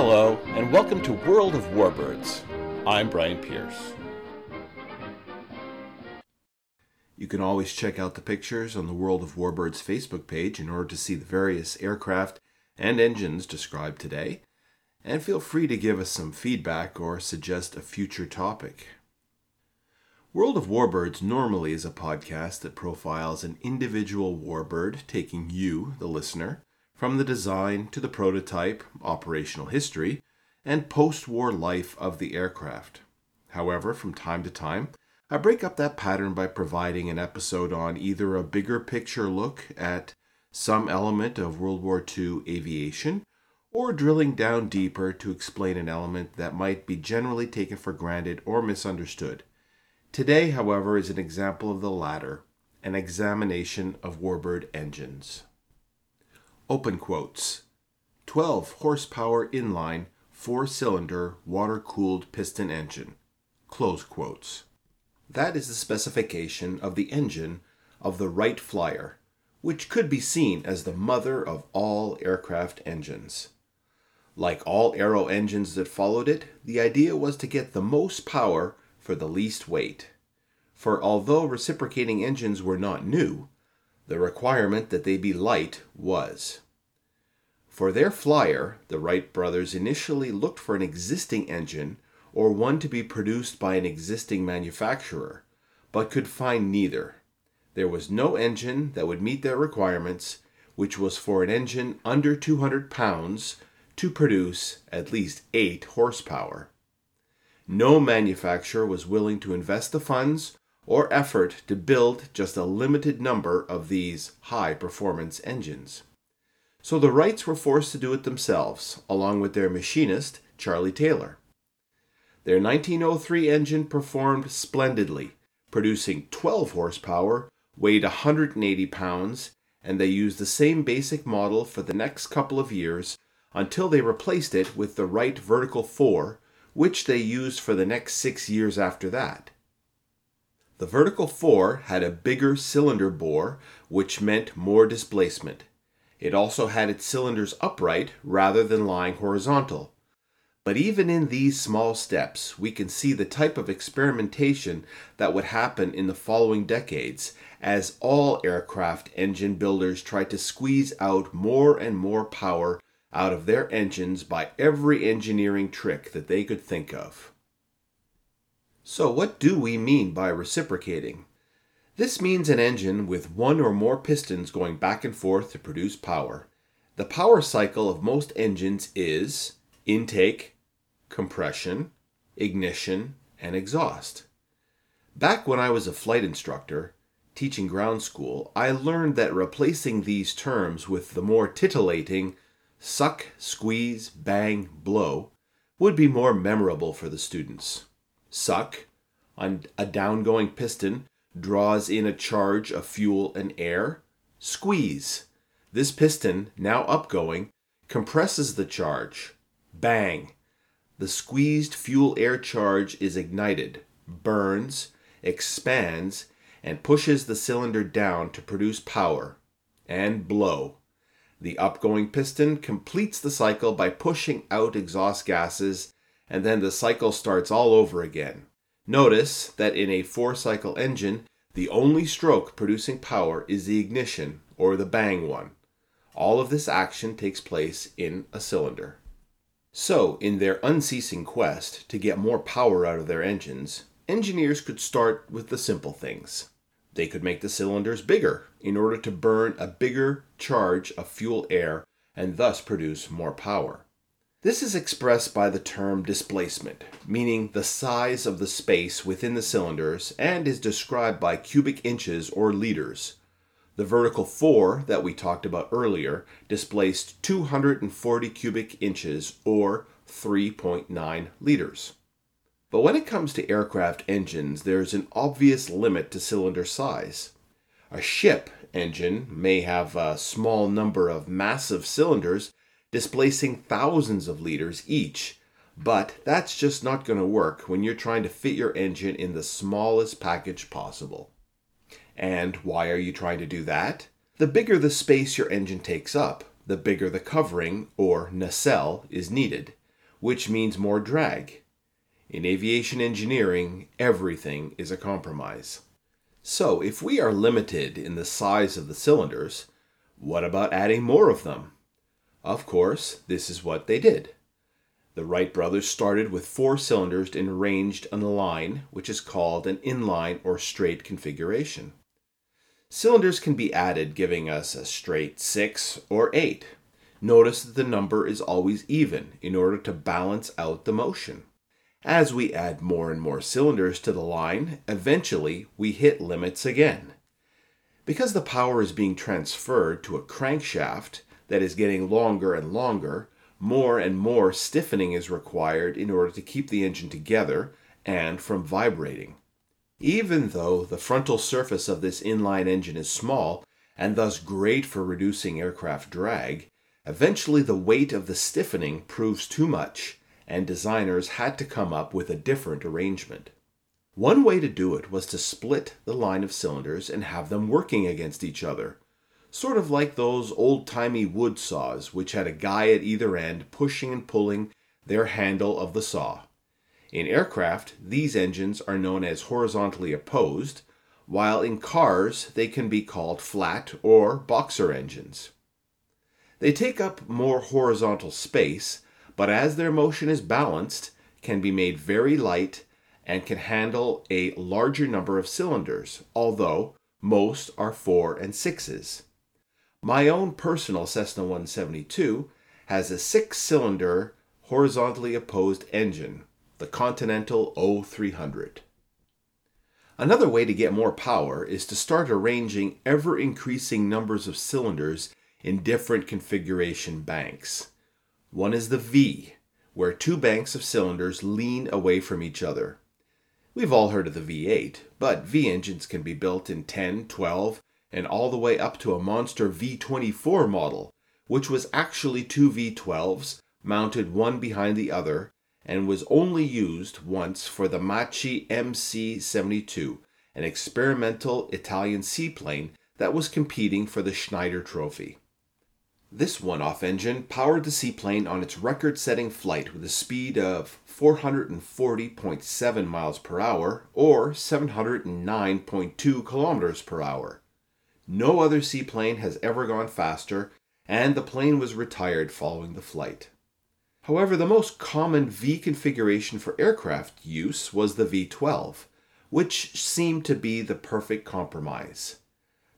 Hello, and welcome to World of Warbirds. I'm Brian Pierce. You can always check out the pictures on the World of Warbirds Facebook page in order to see the various aircraft and engines described today, and feel free to give us some feedback or suggest a future topic. World of Warbirds normally is a podcast that profiles an individual warbird, taking you, the listener, from the design to the prototype, operational history, and post war life of the aircraft. However, from time to time, I break up that pattern by providing an episode on either a bigger picture look at some element of World War II aviation or drilling down deeper to explain an element that might be generally taken for granted or misunderstood. Today, however, is an example of the latter an examination of warbird engines. Open quotes 12 horsepower inline, four cylinder, water cooled piston engine. Close quotes. That is the specification of the engine of the Wright Flyer, which could be seen as the mother of all aircraft engines. Like all aero engines that followed it, the idea was to get the most power for the least weight. For although reciprocating engines were not new, the requirement that they be light was. For their flyer, the Wright brothers initially looked for an existing engine or one to be produced by an existing manufacturer, but could find neither. There was no engine that would meet their requirements, which was for an engine under 200 pounds to produce at least 8 horsepower. No manufacturer was willing to invest the funds or effort to build just a limited number of these high performance engines. So the Wrights were forced to do it themselves, along with their machinist, Charlie Taylor. Their 1903 engine performed splendidly, producing 12 horsepower, weighed 180 pounds, and they used the same basic model for the next couple of years until they replaced it with the Wright Vertical 4, which they used for the next six years after that. The Vertical 4 had a bigger cylinder bore, which meant more displacement. It also had its cylinders upright rather than lying horizontal. But even in these small steps, we can see the type of experimentation that would happen in the following decades as all aircraft engine builders tried to squeeze out more and more power out of their engines by every engineering trick that they could think of. So, what do we mean by reciprocating? This means an engine with one or more pistons going back and forth to produce power. The power cycle of most engines is intake, compression, ignition, and exhaust. Back when I was a flight instructor, teaching ground school, I learned that replacing these terms with the more titillating suck, squeeze, bang, blow would be more memorable for the students. Suck, on a downgoing piston, draws in a charge of fuel and air. Squeeze, this piston, now upgoing, compresses the charge. Bang, the squeezed fuel air charge is ignited, burns, expands, and pushes the cylinder down to produce power. And blow, the upgoing piston completes the cycle by pushing out exhaust gases, and then the cycle starts all over again. Notice that in a four cycle engine, the only stroke producing power is the ignition, or the bang one. All of this action takes place in a cylinder. So, in their unceasing quest to get more power out of their engines, engineers could start with the simple things. They could make the cylinders bigger in order to burn a bigger charge of fuel air and thus produce more power. This is expressed by the term displacement, meaning the size of the space within the cylinders, and is described by cubic inches or liters. The vertical 4 that we talked about earlier displaced 240 cubic inches or 3.9 liters. But when it comes to aircraft engines, there's an obvious limit to cylinder size. A ship engine may have a small number of massive cylinders displacing thousands of liters each, but that's just not going to work when you're trying to fit your engine in the smallest package possible. And why are you trying to do that? The bigger the space your engine takes up, the bigger the covering, or nacelle, is needed which means more drag. In aviation engineering, everything is a compromise. So, if we are limited in the size of the cylinders, what about adding more of them? Of course, this is what they did. The Wright brothers started with four cylinders arranged on a line, which is called an inline or straight configuration. Cylinders can be added, giving us a straight 6 or 8. Notice that the number is always even in order to balance out the motion. As we add more and more cylinders to the line, eventually we hit limits again. Because the power is being transferred to a crankshaft that is getting longer and longer, more and more stiffening is required in order to keep the engine together and from vibrating. Even though the frontal surface of this inline engine is small and thus great for reducing aircraft drag, eventually the weight of the stiffening proves too much and designers had to come up with a different arrangement. One way to do it was to split the line of cylinders and have them working against each other, sort of like those old timey wood saws which had a guy at either end pushing and pulling their handle of the saw. In aircraft, these engines are known as horizontally opposed, while in cars they can be called flat or boxer engines. They take up more horizontal space, but as their motion is balanced, can be made very light and can handle a larger number of cylinders, although most are 4 and 6s. My own personal Cessna 172 has a six cylinder horizontally opposed engine the Continental O300. Another way to get more power is to start arranging ever increasing numbers of cylinders in different configuration banks. One is the V, where two banks of cylinders lean away from each other. We've all heard of the V8, but V engines can be built in 10, 12, and all the way up to a monster V24 model, which was actually two V12s mounted one behind the other and was only used once for the Macchi MC-72, an experimental Italian seaplane that was competing for the Schneider Trophy. This one-off engine powered the seaplane on its record-setting flight with a speed of 440.7 miles per hour or 709.2 kilometers per hour. No other seaplane has ever gone faster, and the plane was retired following the flight. However, the most common V configuration for aircraft use was the V12, which seemed to be the perfect compromise.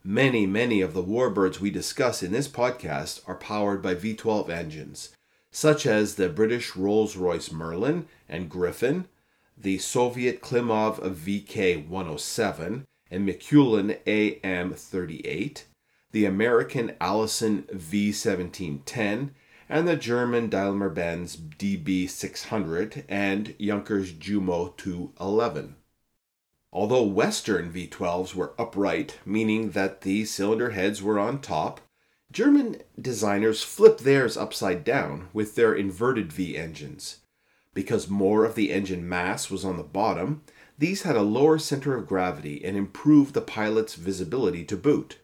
Many, many of the warbirds we discuss in this podcast are powered by V12 engines, such as the British Rolls Royce Merlin and Griffon, the Soviet Klimov VK 107 and Mikulin AM 38, the American Allison V 1710, and the German Daimler Benz DB600 and Junkers Jumo 211. Although Western V12s were upright, meaning that the cylinder heads were on top, German designers flipped theirs upside down with their inverted V engines. Because more of the engine mass was on the bottom, these had a lower center of gravity and improved the pilot's visibility to boot.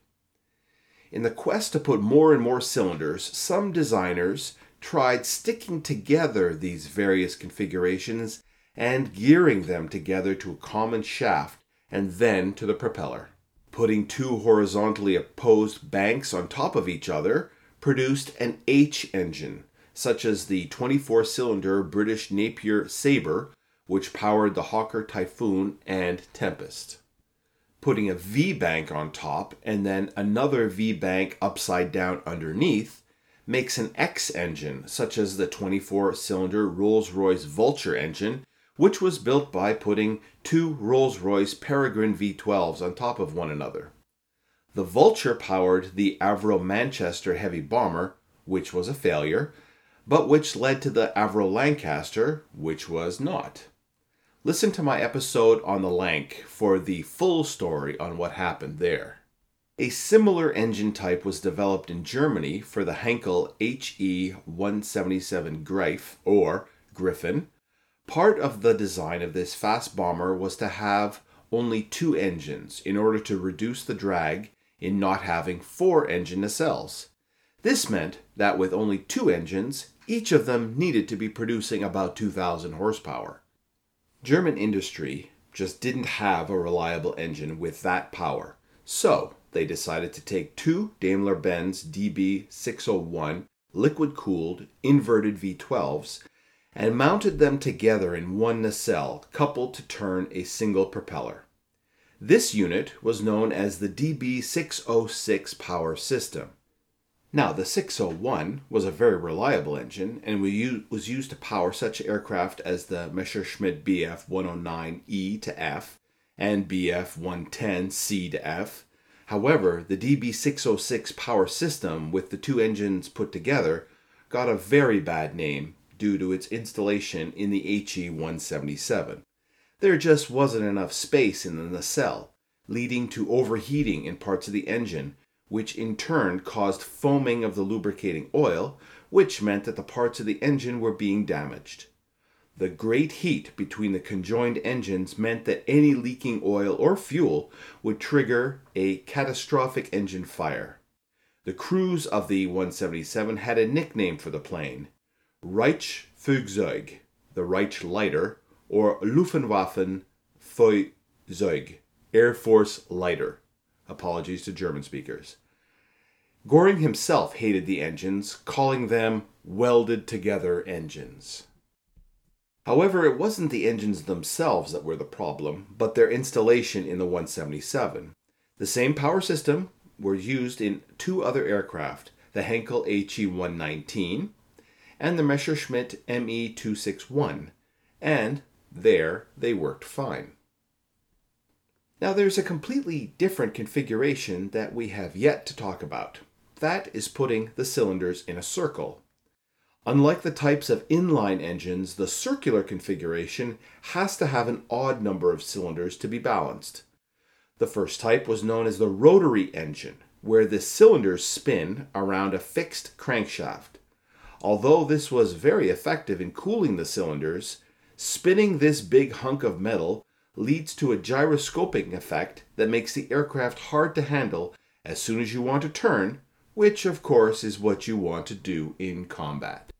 In the quest to put more and more cylinders, some designers tried sticking together these various configurations and gearing them together to a common shaft and then to the propeller. Putting two horizontally opposed banks on top of each other produced an H engine, such as the 24 cylinder British Napier Sabre, which powered the Hawker Typhoon and Tempest putting a V bank on top and then another V bank upside down underneath makes an X engine, such as the 24 cylinder Rolls Royce Vulture engine, which was built by putting two Rolls Royce Peregrine V12s on top of one another. The Vulture powered the Avro Manchester heavy bomber, which was a failure, but which led to the Avro Lancaster, which was not. Listen to my episode on the Lanc for the full story on what happened there. A similar engine type was developed in Germany for the Heinkel HE 177 Greif or Griffin. Part of the design of this fast bomber was to have only two engines in order to reduce the drag in not having four engine nacelles. This meant that with only two engines, Each of them needed to be producing about 2,000 horsepower. German industry just didn't have a reliable engine with that power, so they decided to take two Daimler Benz DB601 liquid cooled inverted V12s and mounted them together in one nacelle coupled to turn a single propeller. This unit was known as the DB606 power system. Now, the 601 was a very reliable engine and was used to power such aircraft as the Messerschmitt Bf 109E to F and Bf 110C to F. However, the DB606 power system with the two engines put together got a very bad name due to its installation in the HE 177. There just wasn't enough space in the nacelle, leading to overheating in parts of the engine, which in turn caused foaming of the lubricating oil, which meant that the parts of the engine were being damaged. The great heat between the conjoined engines meant that any leaking oil or fuel would trigger a catastrophic engine fire. The crews of the 177 had a nickname for the plane Reich Flugzeug, the Reich Lighter, or Luftwaffen Flugzeug, Air Force Lighter. Apologies to German speakers. Goring himself hated the engines, calling them welded together engines. However, it wasn't the engines themselves that were the problem, but their installation in the 177. The same power system were used in two other aircraft, the Heinkel HE 119 and the Messerschmitt ME 261, and there they worked fine. Now there's a completely different configuration that we have yet to talk about. That is putting the cylinders in a circle. Unlike the types of inline engines, the circular configuration has to have an odd number of cylinders to be balanced. The first type was known as the rotary engine, where the cylinders spin around a fixed crankshaft. Although this was very effective in cooling the cylinders, spinning this big hunk of metal leads to a gyroscopic effect that makes the aircraft hard to handle as soon as you want to turn, which of course is what you want to do in combat.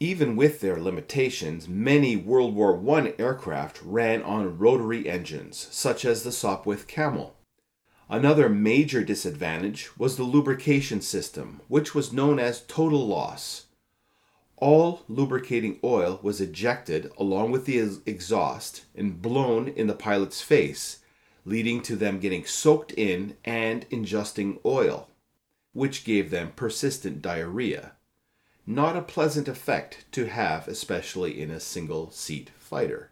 Even with their limitations, many World War I aircraft ran on rotary engines, such as the Sopwith Camel. Another major disadvantage was the lubrication system, which was known as total loss. All lubricating oil was ejected along with the exhaust and blown in the pilot's face, leading to them getting soaked in and ingesting oil, which gave them persistent diarrhea. Not a pleasant effect to have, especially in a single seat fighter.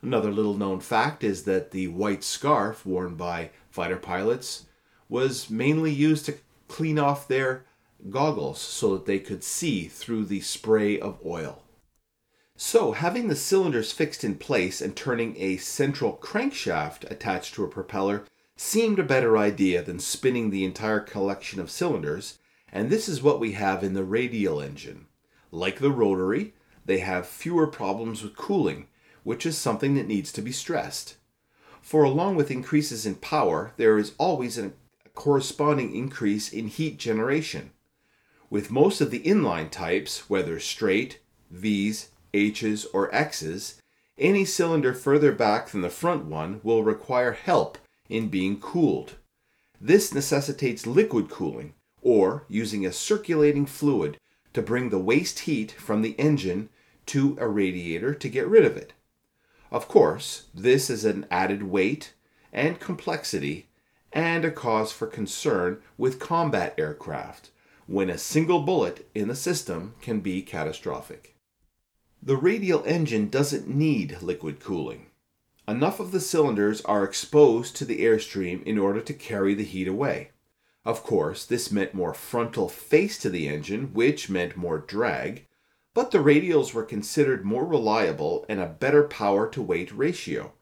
Another little known fact is that the white scarf worn by fighter pilots was mainly used to clean off their goggles so that they could see through the spray of oil. So, having the cylinders fixed in place and turning a central crankshaft attached to a propeller seemed a better idea than spinning the entire collection of cylinders, and this is what we have in the radial engine. Like the rotary, they have fewer problems with cooling, which is something that needs to be stressed. For along with increases in power, there is always a corresponding increase in heat generation. With most of the inline types, whether straight, V's, H's, or X's, any cylinder further back than the front one will require help in being cooled. This necessitates liquid cooling, or using a circulating fluid to bring the waste heat from the engine to a radiator to get rid of it. Of course, this is an added weight and complexity and a cause for concern with combat aircraft when a single bullet in the system can be catastrophic. The radial engine doesn't need liquid cooling. Enough of the cylinders are exposed to the airstream in order to carry the heat away. Of course, this meant more frontal face to the engine, which meant more drag, but the radials were considered more reliable and a better power to weight ratio.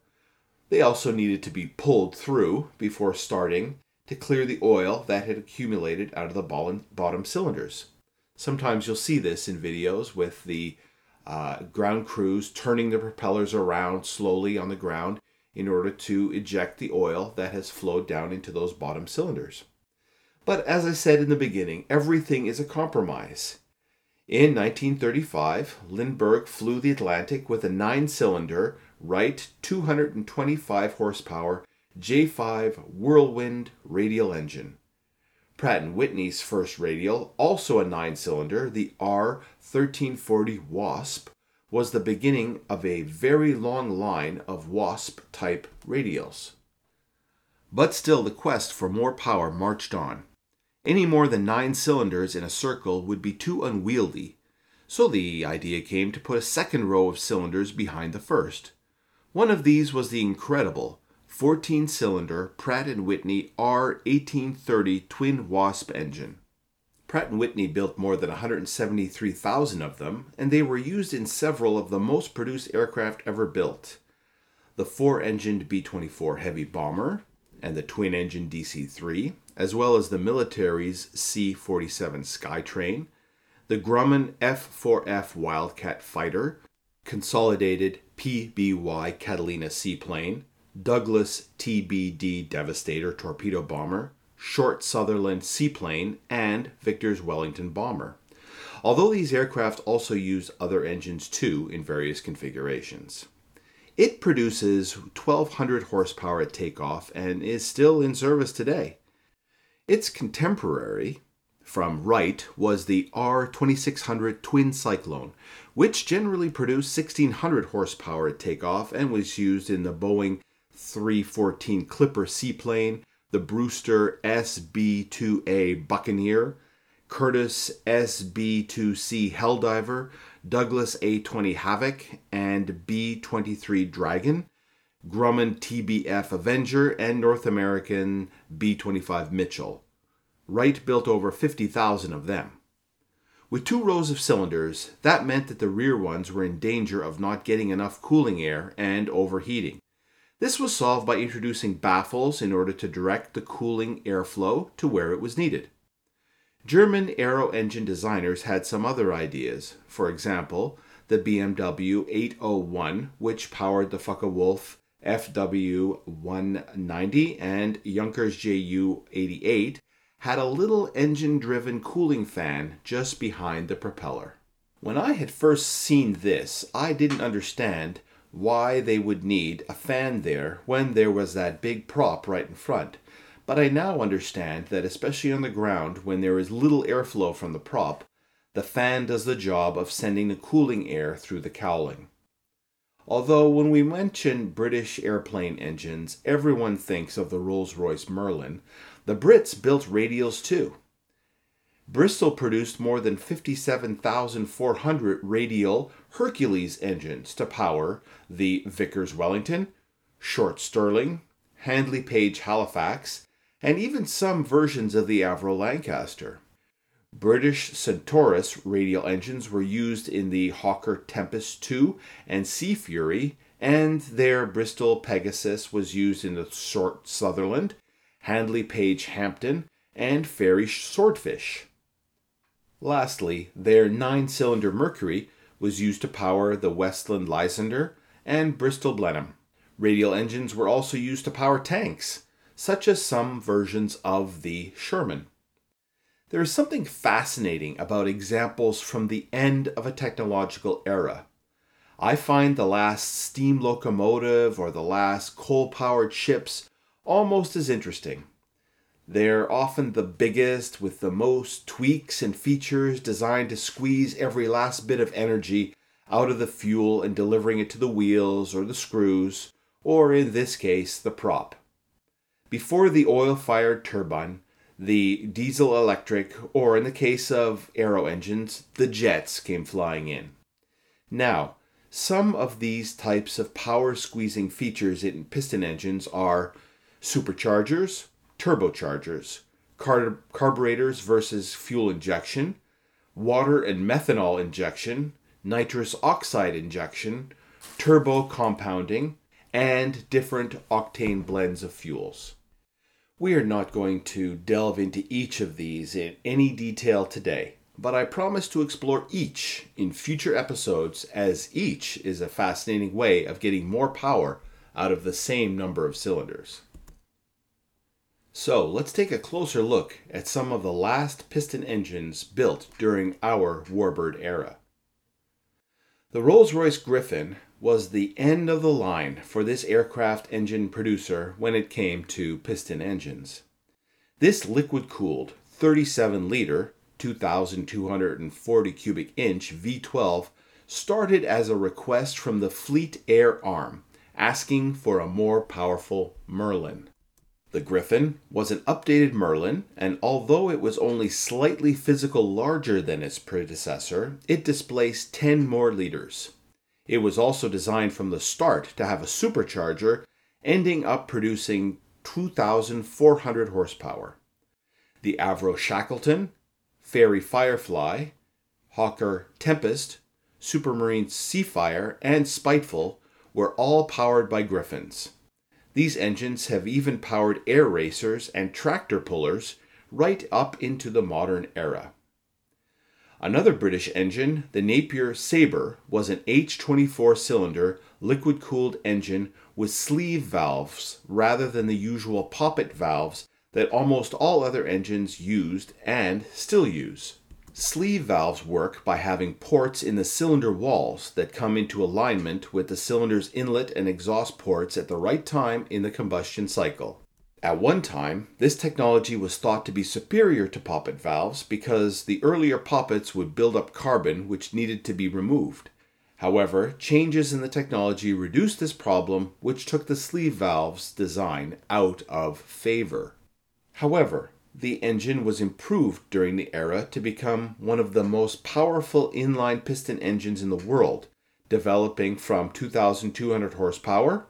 They also needed to be pulled through before starting to clear the oil that had accumulated out of the bottom cylinders. Sometimes you'll see this in videos with the uh, ground crews turning the propellers around slowly on the ground in order to eject the oil that has flowed down into those bottom cylinders. But as I said in the beginning, everything is a compromise. In 1935, Lindbergh flew the Atlantic with a nine cylinder Wright 225 horsepower J5 Whirlwind radial engine. Pratt & Whitney's first radial, also a nine-cylinder, the R1340 Wasp, was the beginning of a very long line of Wasp-type radials. But still the quest for more power marched on. Any more than nine cylinders in a circle would be too unwieldy, so the idea came to put a second row of cylinders behind the first. One of these was the incredible 14 cylinder Pratt & Whitney R1830 twin Wasp engine. Pratt & Whitney built more than 173,000 of them, and they were used in several of the most produced aircraft ever built. The four-engined B-24 heavy bomber and the twin-engine DC-3, as well as the military's C-47 Skytrain, the Grumman F-4F Wildcat fighter, consolidated PBY Catalina seaplane, Douglas TBD Devastator torpedo bomber, Short Sunderland seaplane, and Vickers Wellington bomber. Although these aircraft also use other engines too in various configurations. It produces 1200 horsepower at takeoff and is still in service today. Its contemporary from Wright was the R2600 Twin Cyclone, which generally produced 1600 horsepower at takeoff and was used in the Boeing 314 Clipper seaplane, the Brewster SB 2A Buccaneer, Curtiss SB 2C Helldiver, Douglas A 20 Havoc, and B 23 Dragon, Grumman TBF Avenger, and North American B 25 Mitchell. Wright built over 50,000 of them. With two rows of cylinders, that meant that the rear ones were in danger of not getting enough cooling air and overheating. This was solved by introducing baffles in order to direct the cooling airflow to where it was needed. German aero engine designers had some other ideas. For example, the BMW 801, which powered the Focke-Wulf FW 190 and Junkers JU 88, had a little engine driven cooling fan just behind the propeller. When I had first seen this, I didn't understand why they would need a fan there when there was that big prop right in front. But I now understand that, especially on the ground, when there is little airflow from the prop, the fan does the job of sending the cooling air through the cowling. Although, when we mention British airplane engines, everyone thinks of the Rolls Royce Merlin, the Brits built radials too. Bristol produced more than 57,400 radial Hercules engines to power the Vickers Wellington, Short Stirling, Handley Page Halifax, and even some versions of the Avro Lancaster. British Centaurus radial engines were used in the Hawker Tempest II and Sea Fury, and their Bristol Pegasus was used in the Short Sunderland, Handley Page Hampden, and Fairey Swordfish. Lastly, their nine cylinder Mercury was used to power the Westland Lysander and Bristol Blenheim. Radial engines were also used to power tanks, such as some versions of the Sherman. There is something fascinating about examples from the end of a technological era. I find the last steam locomotive or the last coal powered ships almost as interesting. They're often the biggest with the most tweaks and features designed to squeeze every last bit of energy out of the fuel and delivering it to the wheels or the screws, or in this case, the prop. Before the oil fired turbine, the diesel electric, or in the case of aero engines, the jets came flying in. Now, some of these types of power squeezing features in piston engines are superchargers, turbochargers, car- carburetors versus fuel injection, water and methanol injection, nitrous oxide injection, turbo compounding, and different octane blends of fuels. We are not going to delve into each of these in any detail today, but I promise to explore each in future episodes as each is a fascinating way of getting more power out of the same number of cylinders. So let's take a closer look at some of the last piston engines built during our Warbird era. The Rolls Royce Griffon was the end of the line for this aircraft engine producer when it came to piston engines. This liquid cooled 37 liter, 2,240 cubic inch V12 started as a request from the Fleet Air Arm asking for a more powerful Merlin. The Griffon was an updated Merlin, and although it was only slightly physical larger than its predecessor, it displaced 10 more liters. It was also designed from the start to have a supercharger, ending up producing 2,400 horsepower. The Avro Shackleton, Fairey Firefly, Hawker Tempest, Supermarine Seafire, and Spiteful were all powered by Griffons. These engines have even powered air racers and tractor pullers right up into the modern era. Another British engine, the Napier Sabre, was an H24 cylinder liquid cooled engine with sleeve valves rather than the usual poppet valves that almost all other engines used and still use. Sleeve valves work by having ports in the cylinder walls that come into alignment with the cylinder's inlet and exhaust ports at the right time in the combustion cycle. At one time, this technology was thought to be superior to poppet valves because the earlier poppets would build up carbon which needed to be removed. However, changes in the technology reduced this problem, which took the sleeve valve's design out of favor. However, the engine was improved during the era to become one of the most powerful inline piston engines in the world, developing from 2,200 horsepower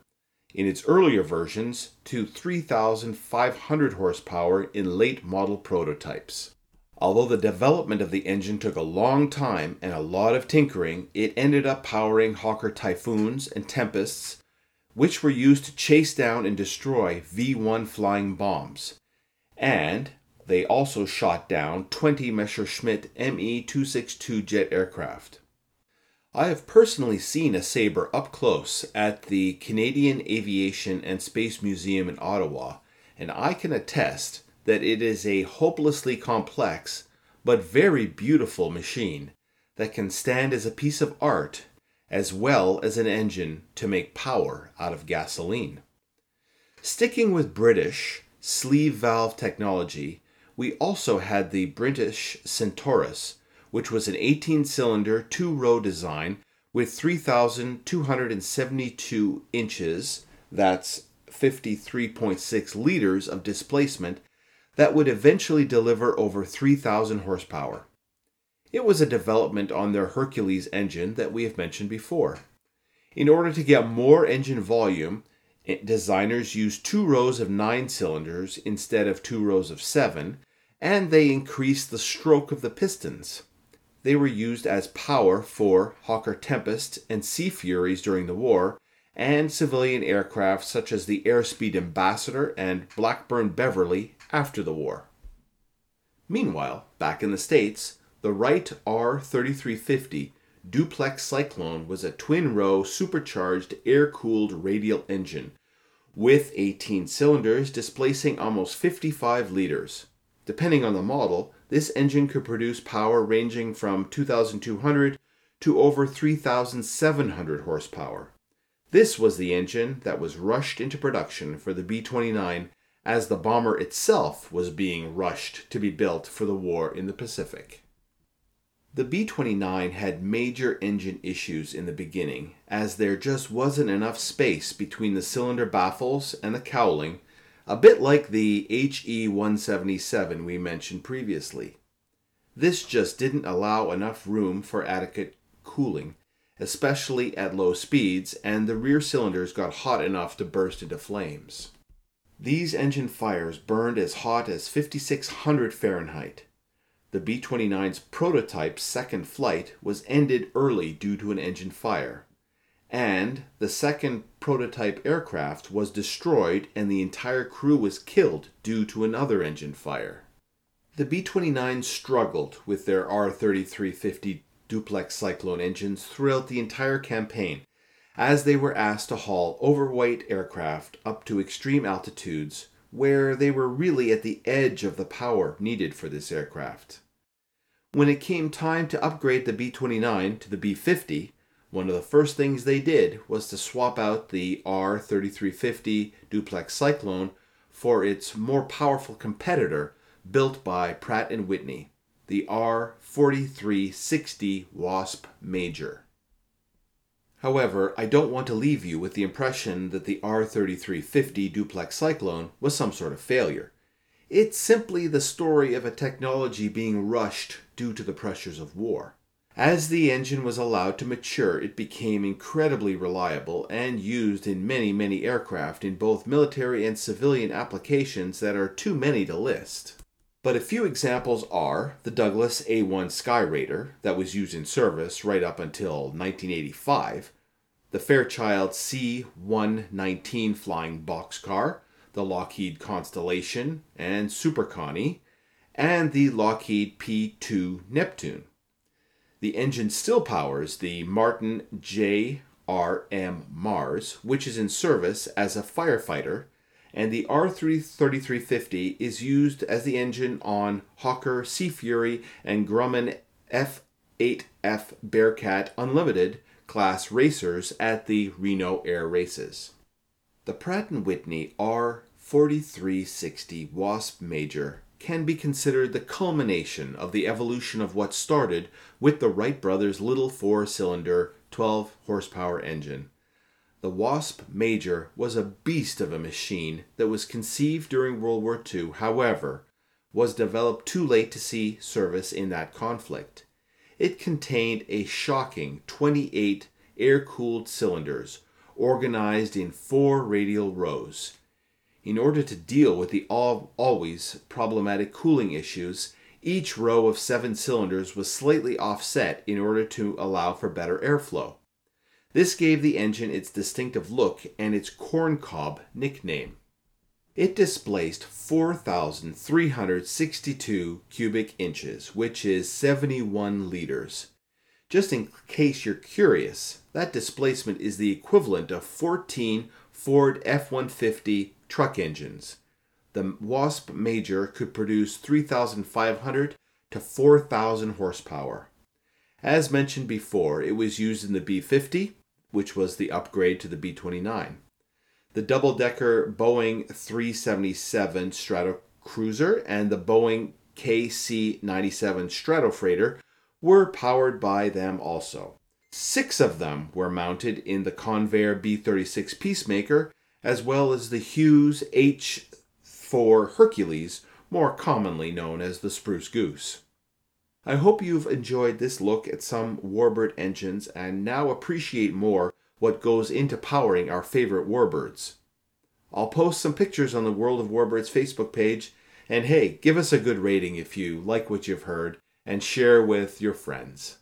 in its earlier versions to 3,500 horsepower in late model prototypes. Although the development of the engine took a long time and a lot of tinkering, it ended up powering Hawker Typhoons and Tempests, which were used to chase down and destroy V 1 flying bombs and they also shot down 20 Messerschmitt Me 262 jet aircraft. I have personally seen a Sabre up close at the Canadian Aviation and Space Museum in Ottawa, and I can attest that it is a hopelessly complex but very beautiful machine that can stand as a piece of art as well as an engine to make power out of gasoline. Sticking with British, sleeve valve technology, we also had the British Centaurus, which was an 18 cylinder, two row design with 3,272 inches, that's 53.6 liters of displacement, that would eventually deliver over 3,000 horsepower. It was a development on their Hercules engine that we have mentioned before. In order to get more engine volume, Designers used two rows of nine cylinders instead of two rows of seven, and they increased the stroke of the pistons. They were used as power for Hawker Tempest and Sea Furies during the war, and civilian aircraft such as the Airspeed Ambassador and Blackburn Beverley after the war. Meanwhile, back in the States, the Wright R 3350 Duplex Cyclone was a twin row supercharged air cooled radial engine with 18 cylinders displacing almost 55 liters. Depending on the model, this engine could produce power ranging from 2,200 to over 3,700 horsepower. This was the engine that was rushed into production for the B 29 as the bomber itself was being rushed to be built for the war in the Pacific. The B 29 had major engine issues in the beginning, as there just wasn't enough space between the cylinder baffles and the cowling, a bit like the HE 177 we mentioned previously. This just didn't allow enough room for adequate cooling, especially at low speeds, and the rear cylinders got hot enough to burst into flames. These engine fires burned as hot as 5600 Fahrenheit, the B 29's prototype second flight was ended early due to an engine fire, and the second prototype aircraft was destroyed and the entire crew was killed due to another engine fire. The B 29 struggled with their R 3350 duplex Cyclone engines throughout the entire campaign, as they were asked to haul overweight aircraft up to extreme altitudes where they were really at the edge of the power needed for this aircraft. When it came time to upgrade the B 29 to the B 50, one of the first things they did was to swap out the R 3350 duplex Cyclone for its more powerful competitor built by Pratt & Whitney, the R 4360 Wasp Major. However, I don't want to leave you with the impression that the R3350 duplex Cyclone was some sort of failure. It's simply the story of a technology being rushed due to the pressures of war. As the engine was allowed to mature, it became incredibly reliable and used in many, many aircraft in both military and civilian applications that are too many to list. But a few examples are the Douglas A1 Skyraider, that was used in service right up until 1985, the Fairchild C119 flying boxcar, the Lockheed Constellation and Super Connie, and the Lockheed P2 Neptune. The engine still powers the Martin JRM Mars, which is in service as a firefighter, and the R3350 is used as the engine on Hawker Sea Fury and Grumman F8F Bearcat Unlimited class racers at the Reno Air Races. The Pratt & Whitney R4360 Wasp Major can be considered the culmination of the evolution of what started with the Wright brothers' little four-cylinder 12 horsepower engine. The Wasp Major was a beast of a machine that was conceived during World War II, however, was developed too late to see service in that conflict. It contained a shocking 28 air cooled cylinders organized in four radial rows. In order to deal with the always problematic cooling issues, each row of seven cylinders was slightly offset in order to allow for better airflow. This gave the engine its distinctive look and its corncob nickname. It displaced 4,362 cubic inches, which is 71 liters. Just in case you're curious, that displacement is the equivalent of 14 Ford F 150 truck engines. The Wasp Major could produce 3,500 to 4,000 horsepower. As mentioned before, it was used in the B 50, which was the upgrade to the B 29 the double decker Boeing 377 Stratocruiser and the Boeing KC 97 Stratofreighter were powered by them also. Six of them were mounted in the Convair B 36 Peacemaker, as well as the Hughes H 4 Hercules, more commonly known as the Spruce Goose. I hope you've enjoyed this look at some Warbird engines and now appreciate more what goes into powering our favorite warbirds. I'll post some pictures on the World of Warbirds Facebook page, and hey, give us a good rating if you like what you've heard and share with your friends.